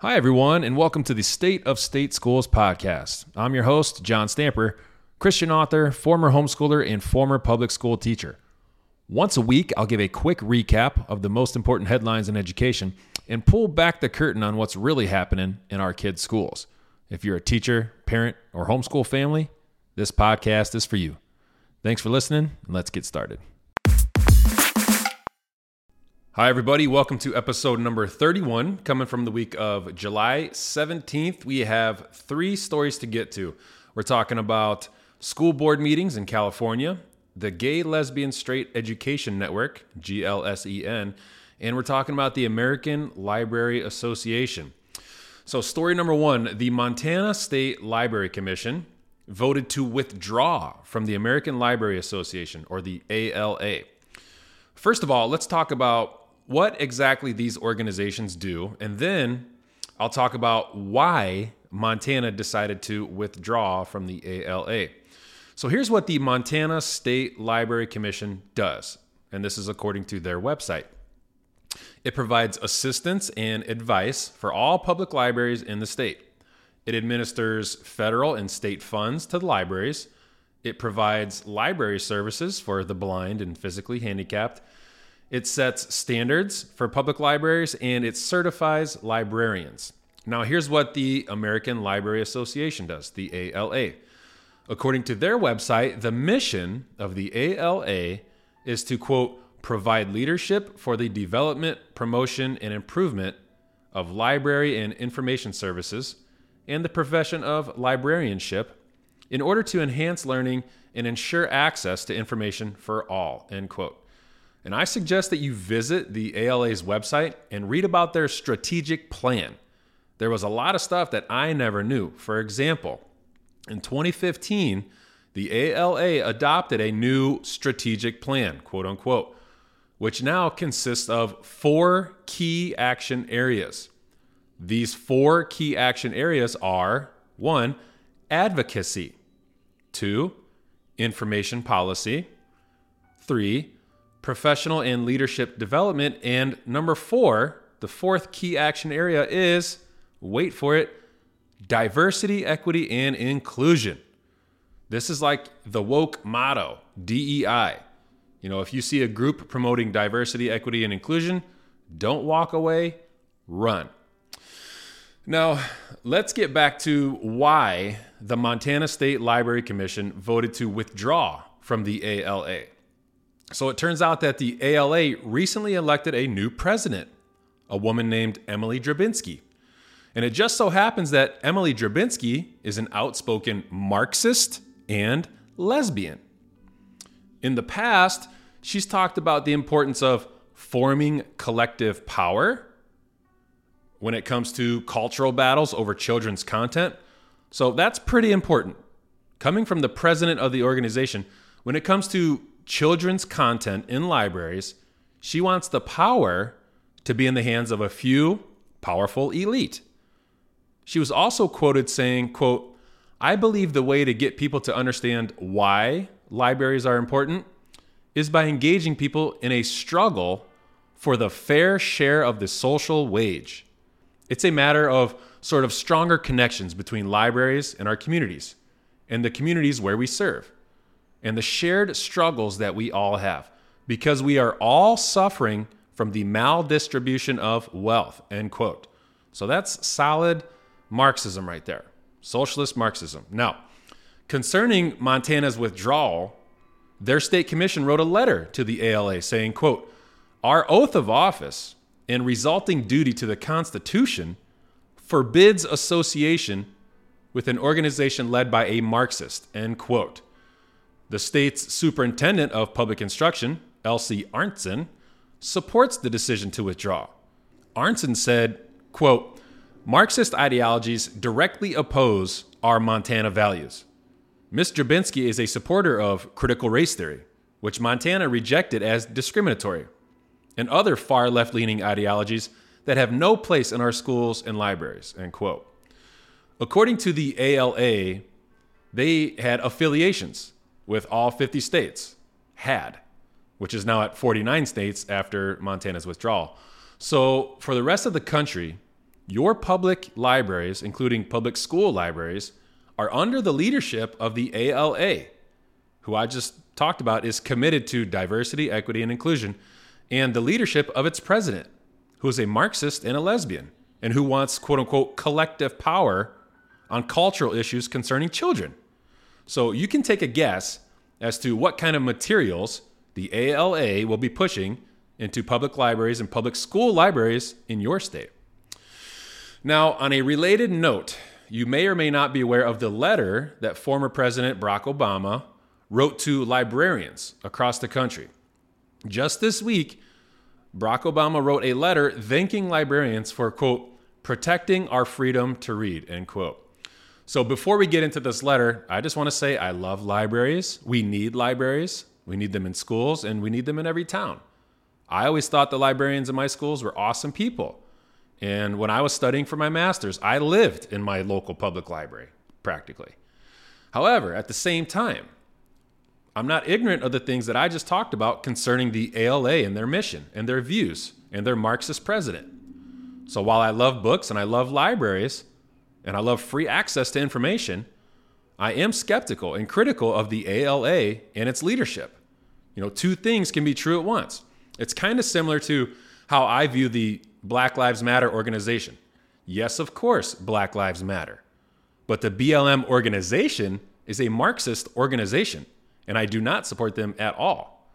Hi, everyone, and welcome to the State of State Schools podcast. I'm your host, John Stamper, Christian author, former homeschooler, and former public school teacher. Once a week, I'll give a quick recap of the most important headlines in education and pull back the curtain on what's really happening in our kids' schools. If you're a teacher, parent, or homeschool family, this podcast is for you. Thanks for listening, and let's get started. Hi, everybody. Welcome to episode number 31. Coming from the week of July 17th, we have three stories to get to. We're talking about school board meetings in California, the Gay, Lesbian, Straight Education Network, GLSEN, and we're talking about the American Library Association. So, story number one the Montana State Library Commission voted to withdraw from the American Library Association, or the ALA. First of all, let's talk about what exactly these organizations do, and then I'll talk about why Montana decided to withdraw from the ALA. So here's what the Montana State Library Commission does, and this is according to their website. It provides assistance and advice for all public libraries in the state. It administers federal and state funds to the libraries. It provides library services for the blind and physically handicapped it sets standards for public libraries and it certifies librarians. Now, here's what the American Library Association does, the ALA. According to their website, the mission of the ALA is to, quote, provide leadership for the development, promotion, and improvement of library and information services and the profession of librarianship in order to enhance learning and ensure access to information for all, end quote. And I suggest that you visit the ALA's website and read about their strategic plan. There was a lot of stuff that I never knew. For example, in 2015, the ALA adopted a new strategic plan, quote unquote, which now consists of four key action areas. These four key action areas are one, advocacy, two, information policy, three, professional and leadership development. And number four, the fourth key action area is wait for it diversity, equity, and inclusion. This is like the woke motto, DEI. You know, if you see a group promoting diversity, equity, and inclusion, don't walk away, run. Now, let's get back to why the Montana State Library Commission voted to withdraw from the ALA. So it turns out that the ALA recently elected a new president, a woman named Emily Drabinski. And it just so happens that Emily Drabinski is an outspoken Marxist and lesbian. In the past, she's talked about the importance of forming collective power when it comes to cultural battles over children's content. So that's pretty important. Coming from the president of the organization, when it comes to children's content in libraries, she wants the power to be in the hands of a few powerful elite. She was also quoted saying, quote, I believe the way to get people to understand why libraries are important is by engaging people in a struggle for the fair share of the social wage. It's a matter of sort of stronger connections between libraries and our communities and the communities where we serve and the shared struggles that we all have because we are all suffering from the maldistribution of wealth end quote. So that's solid marxism right there socialist marxism. Now concerning montana's withdrawal their state commission wrote a letter to the ala saying quote our oath of office and resulting duty to the constitution forbids association with an organization led by a marxist end quote the state's superintendent of public instruction, Elsie Arntzen, supports the decision to withdraw. Arntzen said, quote, Marxist ideologies directly oppose our Montana values. Ms. Drabinski is a supporter of critical race theory, which Montana rejected as discriminatory, and other far left leaning ideologies that have no place in our schools and libraries. End quote. According to the ALA, they had affiliations with all 50 states had, which is now at 49 states after Montana's withdrawal. So for the rest of the country, Your public libraries, including public school libraries, are under the leadership of the ALA, who I just talked about is committed to diversity, equity, and inclusion, and the leadership of its president, who is a Marxist and a lesbian, and who wants quote unquote collective power on cultural issues concerning children. So you can take a guess as to what kind of materials the ALA will be pushing into public libraries and public school libraries in your state. Now, on a related note, you may or may not be aware of the letter that former President Barack Obama wrote to librarians across the country. Just this week, Barack Obama wrote a letter thanking librarians for, quote, protecting our freedom to read, end quote. So before we get into this letter, I just want to say I love libraries. We need libraries. We need them in schools and we need them in every town. I always thought the librarians in my schools were awesome people. And when I was studying for my master's, I lived in my local public library practically. However, at the same time, I'm not ignorant of the things that I just talked about concerning the ALA and their mission and their views and their Marxist president. So while I love books and I love libraries and I love free access to information, I am skeptical and critical of the ALA and its leadership. You know, two things can be true at once. It's kind of similar to how I view the Black Lives Matter organization. Yes, of course, Black Lives Matter. But the BLM organization is a Marxist organization, and I do not support them at all.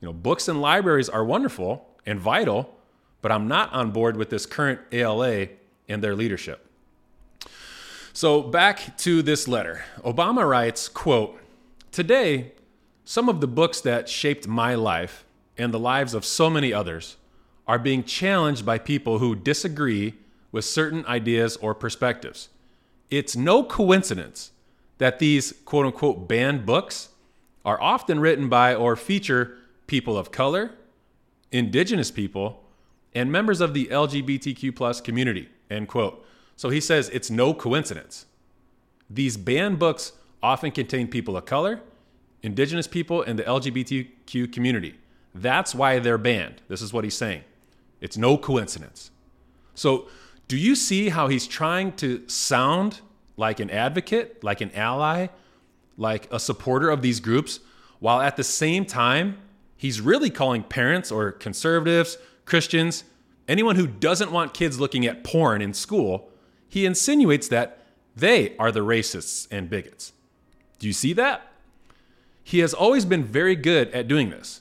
You know, books and libraries are wonderful and vital, but I'm not on board with this current ALA and their leadership. So back to this letter. Obama writes, quote, "Today, some of the books that shaped my life and the lives of so many others are being challenged by people who disagree with certain ideas or perspectives. It's no coincidence that these quote unquote banned books are often written by or feature people of color, indigenous people, and members of the LGBTQ plus community, end quote. So he says it's no coincidence. These banned books often contain people of color, indigenous people, and the LGBTQ community. That's why they're banned. This is what he's saying. It's no coincidence. So, do you see how he's trying to sound like an advocate, like an ally, like a supporter of these groups, while at the same time, he's really calling parents or conservatives, Christians, anyone who doesn't want kids looking at porn in school, he insinuates that they are the racists and bigots. Do you see that? He has always been very good at doing this.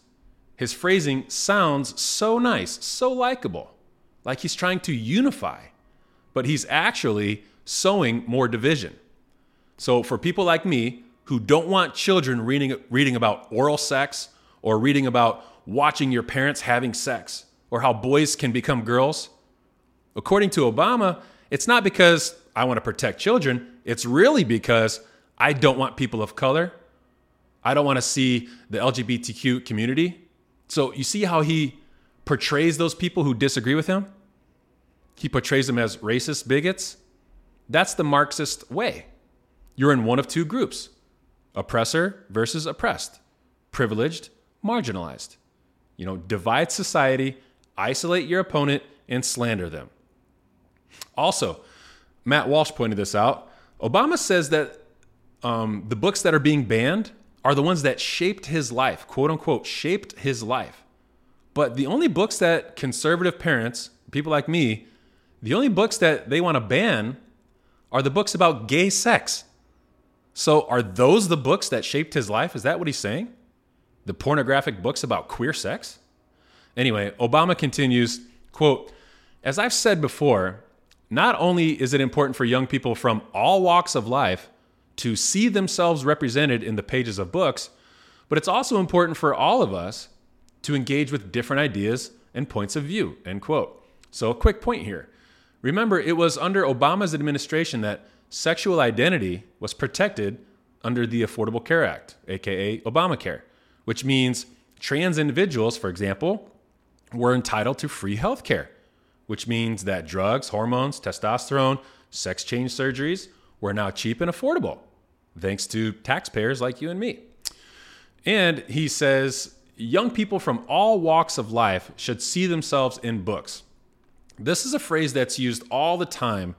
His phrasing sounds so nice, so likable, like he's trying to unify, but he's actually sowing more division. So, for people like me who don't want children reading, reading about oral sex or reading about watching your parents having sex or how boys can become girls, according to Obama, it's not because I want to protect children, it's really because I don't want people of color. I don't want to see the LGBTQ community so you see how he portrays those people who disagree with him? He portrays them as racist bigots. That's the Marxist way. You're in one of two groups oppressor versus oppressed, privileged, marginalized. You know, divide society, isolate your opponent, and slander them. Also, Matt Walsh pointed this out. Obama says that um, the books that are being banned are the ones that shaped his life, quote unquote, shaped his life. But the only books that conservative parents, people like me, the only books that they want to ban are the books about gay sex. So are those the books that shaped his life? Is that what he's saying? The pornographic books about queer sex? Anyway, Obama continues, quote, as I've said before, not only is it important for young people from all walks of life to see themselves represented in the pages of books, but it's also important for all of us to engage with different ideas and points of view, end quote. So, a quick point here. Remember, it was under Obama's administration that sexual identity was protected under the Affordable Care Act, aka Obamacare, which means trans individuals, for example, were entitled to free health care, which means that drugs, hormones, testosterone, sex change surgeries were now cheap and affordable, thanks to taxpayers like you and me. And he says young people from all walks of life should see themselves in books. This is a phrase that's used all the time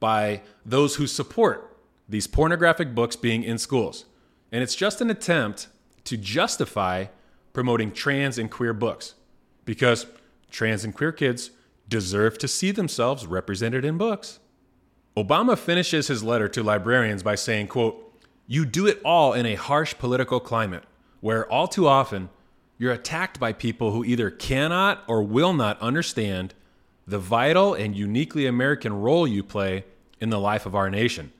by those who support these pornographic books being in schools. And it's just an attempt to justify promoting trans and queer books because trans and queer kids deserve to see themselves represented in books. Obama finishes his letter to librarians by saying, quote, "You do it all in a harsh political climate where all too often you're attacked by people who either cannot or will not understand the vital and uniquely American role you play in the life of our nation.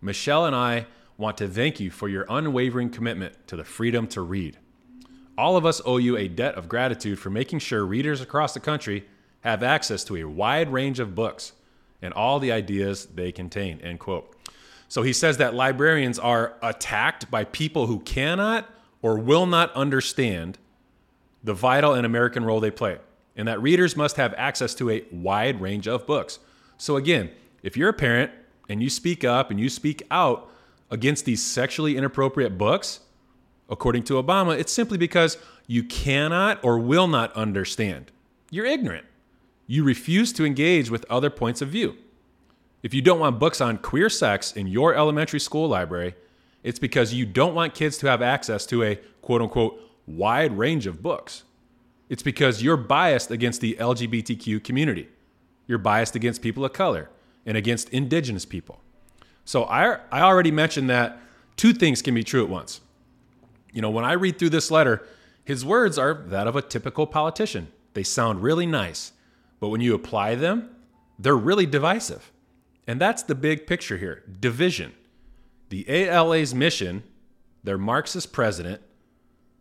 Michelle and I want to thank you for your unwavering commitment to the freedom to read. All of us owe you a debt of gratitude for making sure readers across the country have access to a wide range of books and all the ideas they contain. End quote. So he says that librarians are attacked by people who cannot or will not understand the vital and American role they play, and that readers must have access to a wide range of books. So again, if you're a parent and you speak up and you speak out against these sexually inappropriate books, according to Obama, it's simply because you cannot or will not understand. You're ignorant. You refuse to engage with other points of view. If you don't want books on queer sex in your elementary school library, it's because you don't want kids to have access to a quote unquote wide range of books. It's because you're biased against the LGBTQ community. You're biased against people of color and against indigenous people. So I, I already mentioned that two things can be true at once. You know, when I read through this letter, his words are that of a typical politician. They sound really nice, but when you apply them, they're really divisive. And that's the big picture here division. The ALA's mission, their Marxist president,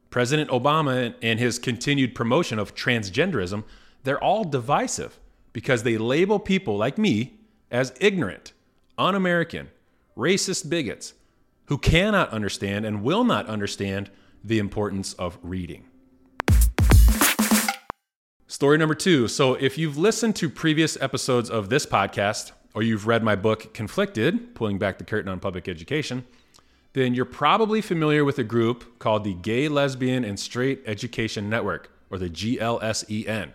President Obama, and his continued promotion of transgenderism, they're all divisive because they label people like me as ignorant, un American, racist bigots who cannot understand and will not understand the importance of reading. Story number two. So, if you've listened to previous episodes of this podcast, or you've read my book, Conflicted Pulling Back the Curtain on Public Education, then you're probably familiar with a group called the Gay, Lesbian, and Straight Education Network, or the GLSEN.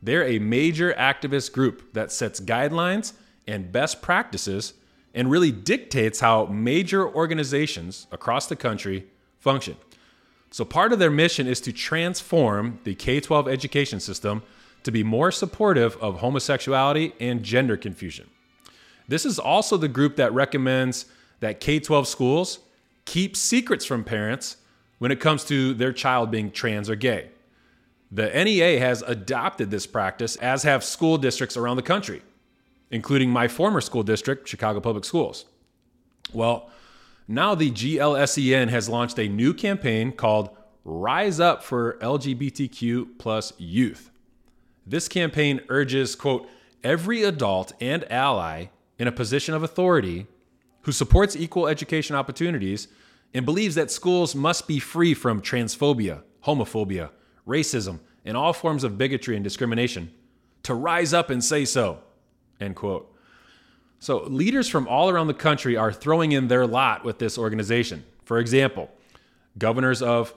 They're a major activist group that sets guidelines and best practices and really dictates how major organizations across the country function. So, part of their mission is to transform the K 12 education system to be more supportive of homosexuality and gender confusion. This is also the group that recommends that K 12 schools keep secrets from parents when it comes to their child being trans or gay. The NEA has adopted this practice, as have school districts around the country including my former school district, Chicago Public Schools. Well, now the GLSEN has launched a new campaign called Rise Up for LGBTQ plus Youth. This campaign urges, quote, every adult and ally in a position of authority who supports equal education opportunities and believes that schools must be free from transphobia, homophobia, racism, and all forms of bigotry and discrimination to rise up and say so. End quote. So, leaders from all around the country are throwing in their lot with this organization. For example, governors of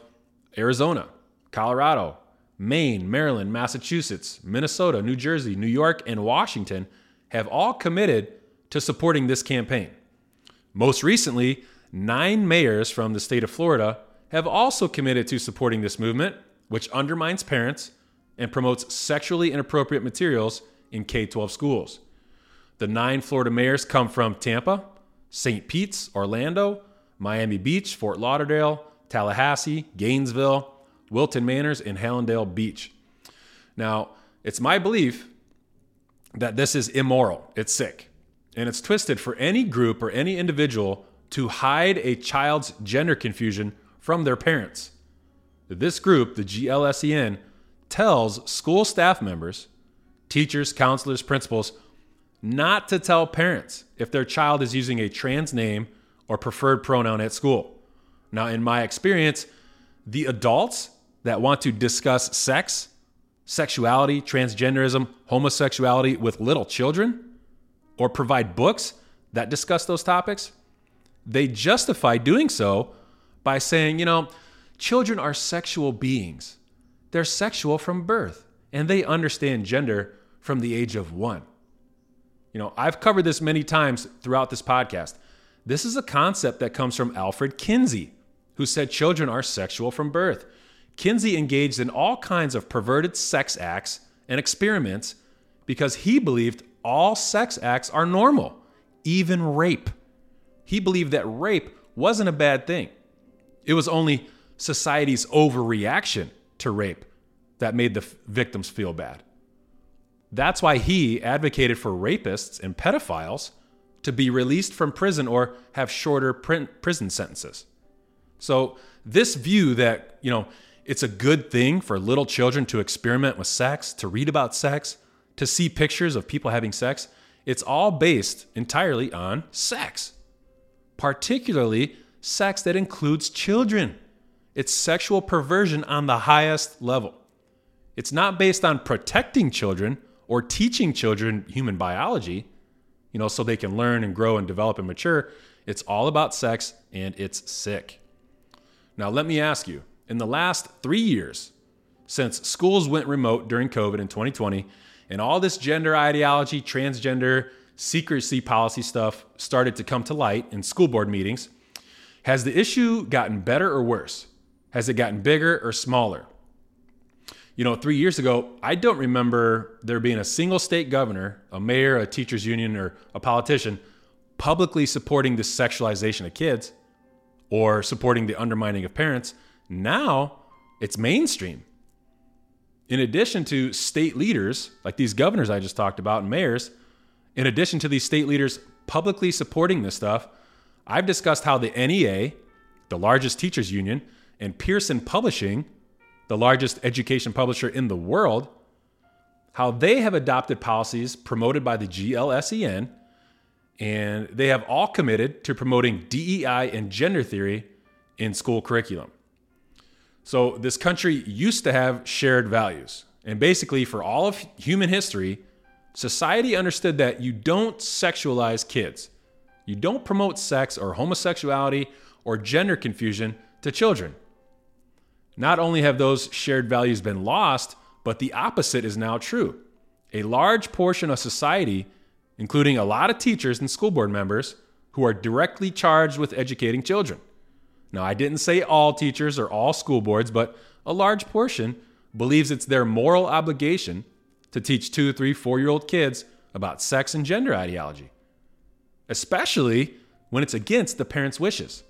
Arizona, Colorado, Maine, Maryland, Massachusetts, Minnesota, New Jersey, New York, and Washington have all committed to supporting this campaign. Most recently, nine mayors from the state of Florida have also committed to supporting this movement, which undermines parents and promotes sexually inappropriate materials in K 12 schools. The nine Florida mayors come from Tampa, St. Pete's, Orlando, Miami Beach, Fort Lauderdale, Tallahassee, Gainesville, Wilton Manors, and Hallandale Beach. Now, it's my belief that this is immoral, it's sick, and it's twisted for any group or any individual to hide a child's gender confusion from their parents. This group, the GLSEN, tells school staff members, teachers, counselors, principals not to tell parents if their child is using a trans name or preferred pronoun at school. Now, in my experience, the adults that want to discuss sex, sexuality, transgenderism, homosexuality with little children, or provide books that discuss those topics, they justify doing so by saying, you know, children are sexual beings. They're sexual from birth, and they understand gender from the age of one. You know, I've covered this many times throughout this podcast. This is a concept that comes from Alfred Kinsey, who said children are sexual from birth. Kinsey engaged in all kinds of perverted sex acts and experiments because he believed all sex acts are normal, even rape. He believed that rape wasn't a bad thing. It was only society's overreaction to rape that made the victims feel bad. That's why he advocated for rapists and pedophiles to be released from prison or have shorter prison sentences. So, this view that, you know, it's a good thing for little children to experiment with sex, to read about sex, to see pictures of people having sex, it's all based entirely on sex, particularly sex that includes children. It's sexual perversion on the highest level. It's not based on protecting children or teaching children human biology, you know, so they can learn and grow and develop and mature. It's all about sex and it's sick. Now, let me ask you in the last three years, since schools went remote during COVID in 2020, and all this gender ideology, transgender, secrecy policy stuff started to come to light in school board meetings, has the issue gotten better or worse? Has it gotten bigger or smaller? You know, three years ago, I don't remember there being a single state governor, a mayor, a teachers union, or a politician publicly supporting the sexualization of kids or supporting the undermining of parents. Now it's mainstream. In addition to state leaders, like these governors I just talked about and mayors, in addition to these state leaders publicly supporting this stuff, I've discussed how the NEA, the largest teachers union, and Pearson Publishing the largest education publisher in the world, how they have adopted policies promoted by the GLSEN, and they have all committed to promoting DEI and gender theory in school curriculum. So, this country used to have shared values. And basically, for all of human history, society understood that you don't sexualize kids. You don't promote sex or homosexuality or gender confusion to children. Not only have those shared values been lost, but the opposite is now true. A large portion of society, including a lot of teachers and school board members, who are directly charged with educating children. Now, I didn't say all teachers or all school boards, but a large portion believes it's their moral obligation to teach two, three, four year old kids about sex and gender ideology, especially when it's against the parents' wishes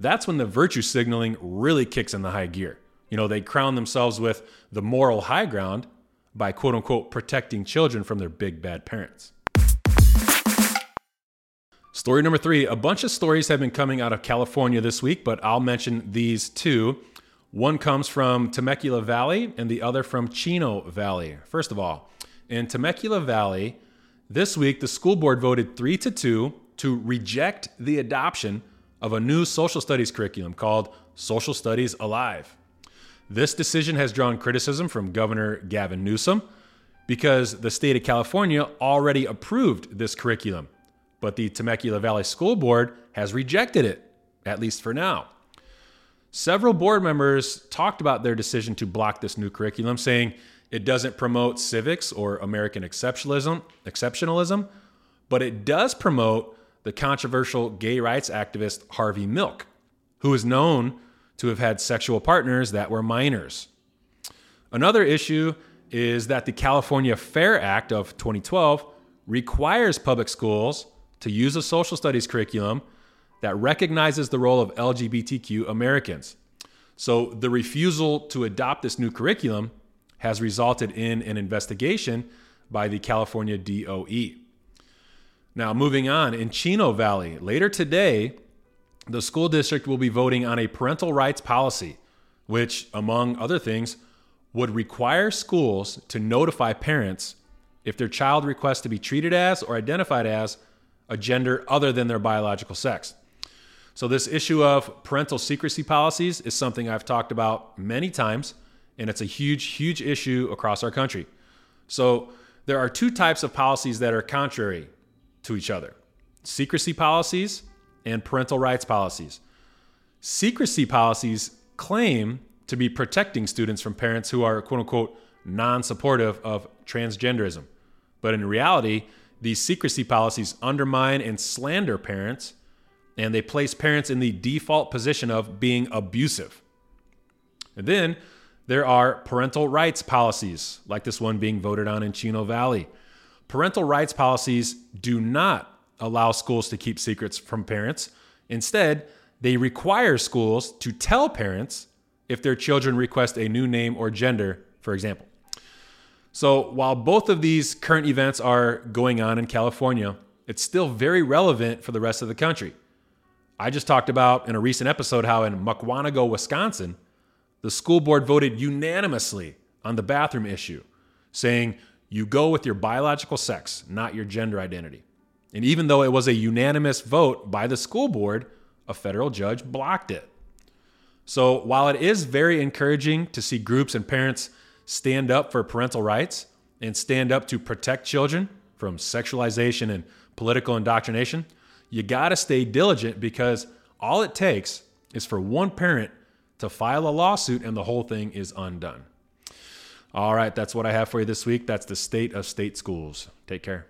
that's when the virtue signaling really kicks in the high gear. You know, they crown themselves with the moral high ground by quote unquote protecting children from their big bad parents. Story number three a bunch of stories have been coming out of California this week, but I'll mention these two. One comes from Temecula Valley and the other from Chino Valley. First of all, in Temecula Valley, this week the school board voted three to two to reject the adoption of a new social studies curriculum called Social Studies Alive. This decision has drawn criticism from Governor Gavin Newsom because the state of California already approved this curriculum, but the Temecula Valley School Board has rejected it, at least for now. Several board members talked about their decision to block this new curriculum, saying it doesn't promote civics or American exceptionalism, exceptionalism, but it does promote the controversial gay rights activist Harvey Milk, who is known to have had sexual partners that were minors. Another issue is that the California Fair Act of 2012 requires public schools to use a social studies curriculum that recognizes the role of LGBTQ Americans. So the refusal to adopt this new curriculum has resulted in an investigation by the California DOE. Now, moving on, in Chino Valley, later today, the school district will be voting on a parental rights policy, which, among other things, would require schools to notify parents if their child requests to be treated as or identified as a gender other than their biological sex. So, this issue of parental secrecy policies is something I've talked about many times, and it's a huge, huge issue across our country. So, there are two types of policies that are contrary to each other secrecy policies and parental rights policies. Secrecy policies claim to be protecting students from parents who are quote unquote non supportive of transgenderism. But in reality, these secrecy policies undermine and slander parents, and they place parents in the default position of being abusive. And then there are parental rights policies, like this one being voted on in Chino Valley. Parental rights policies do not allow schools to keep secrets from parents. Instead, they require schools to tell parents if their children request a new name or gender, for example. So, while both of these current events are going on in California, it's still very relevant for the rest of the country. I just talked about in a recent episode how in Mukwonago, Wisconsin, the school board voted unanimously on the bathroom issue, saying you go with your biological sex, not your gender identity. And even though it was a unanimous vote by the school board, a federal judge blocked it. So while it is very encouraging to see groups and parents stand up for parental rights and stand up to protect children from sexualization and political indoctrination, you got to stay diligent because all it takes is for one parent to file a lawsuit and the whole thing is undone. All right, that's what I have for you this week. That's the state of state schools. Take care.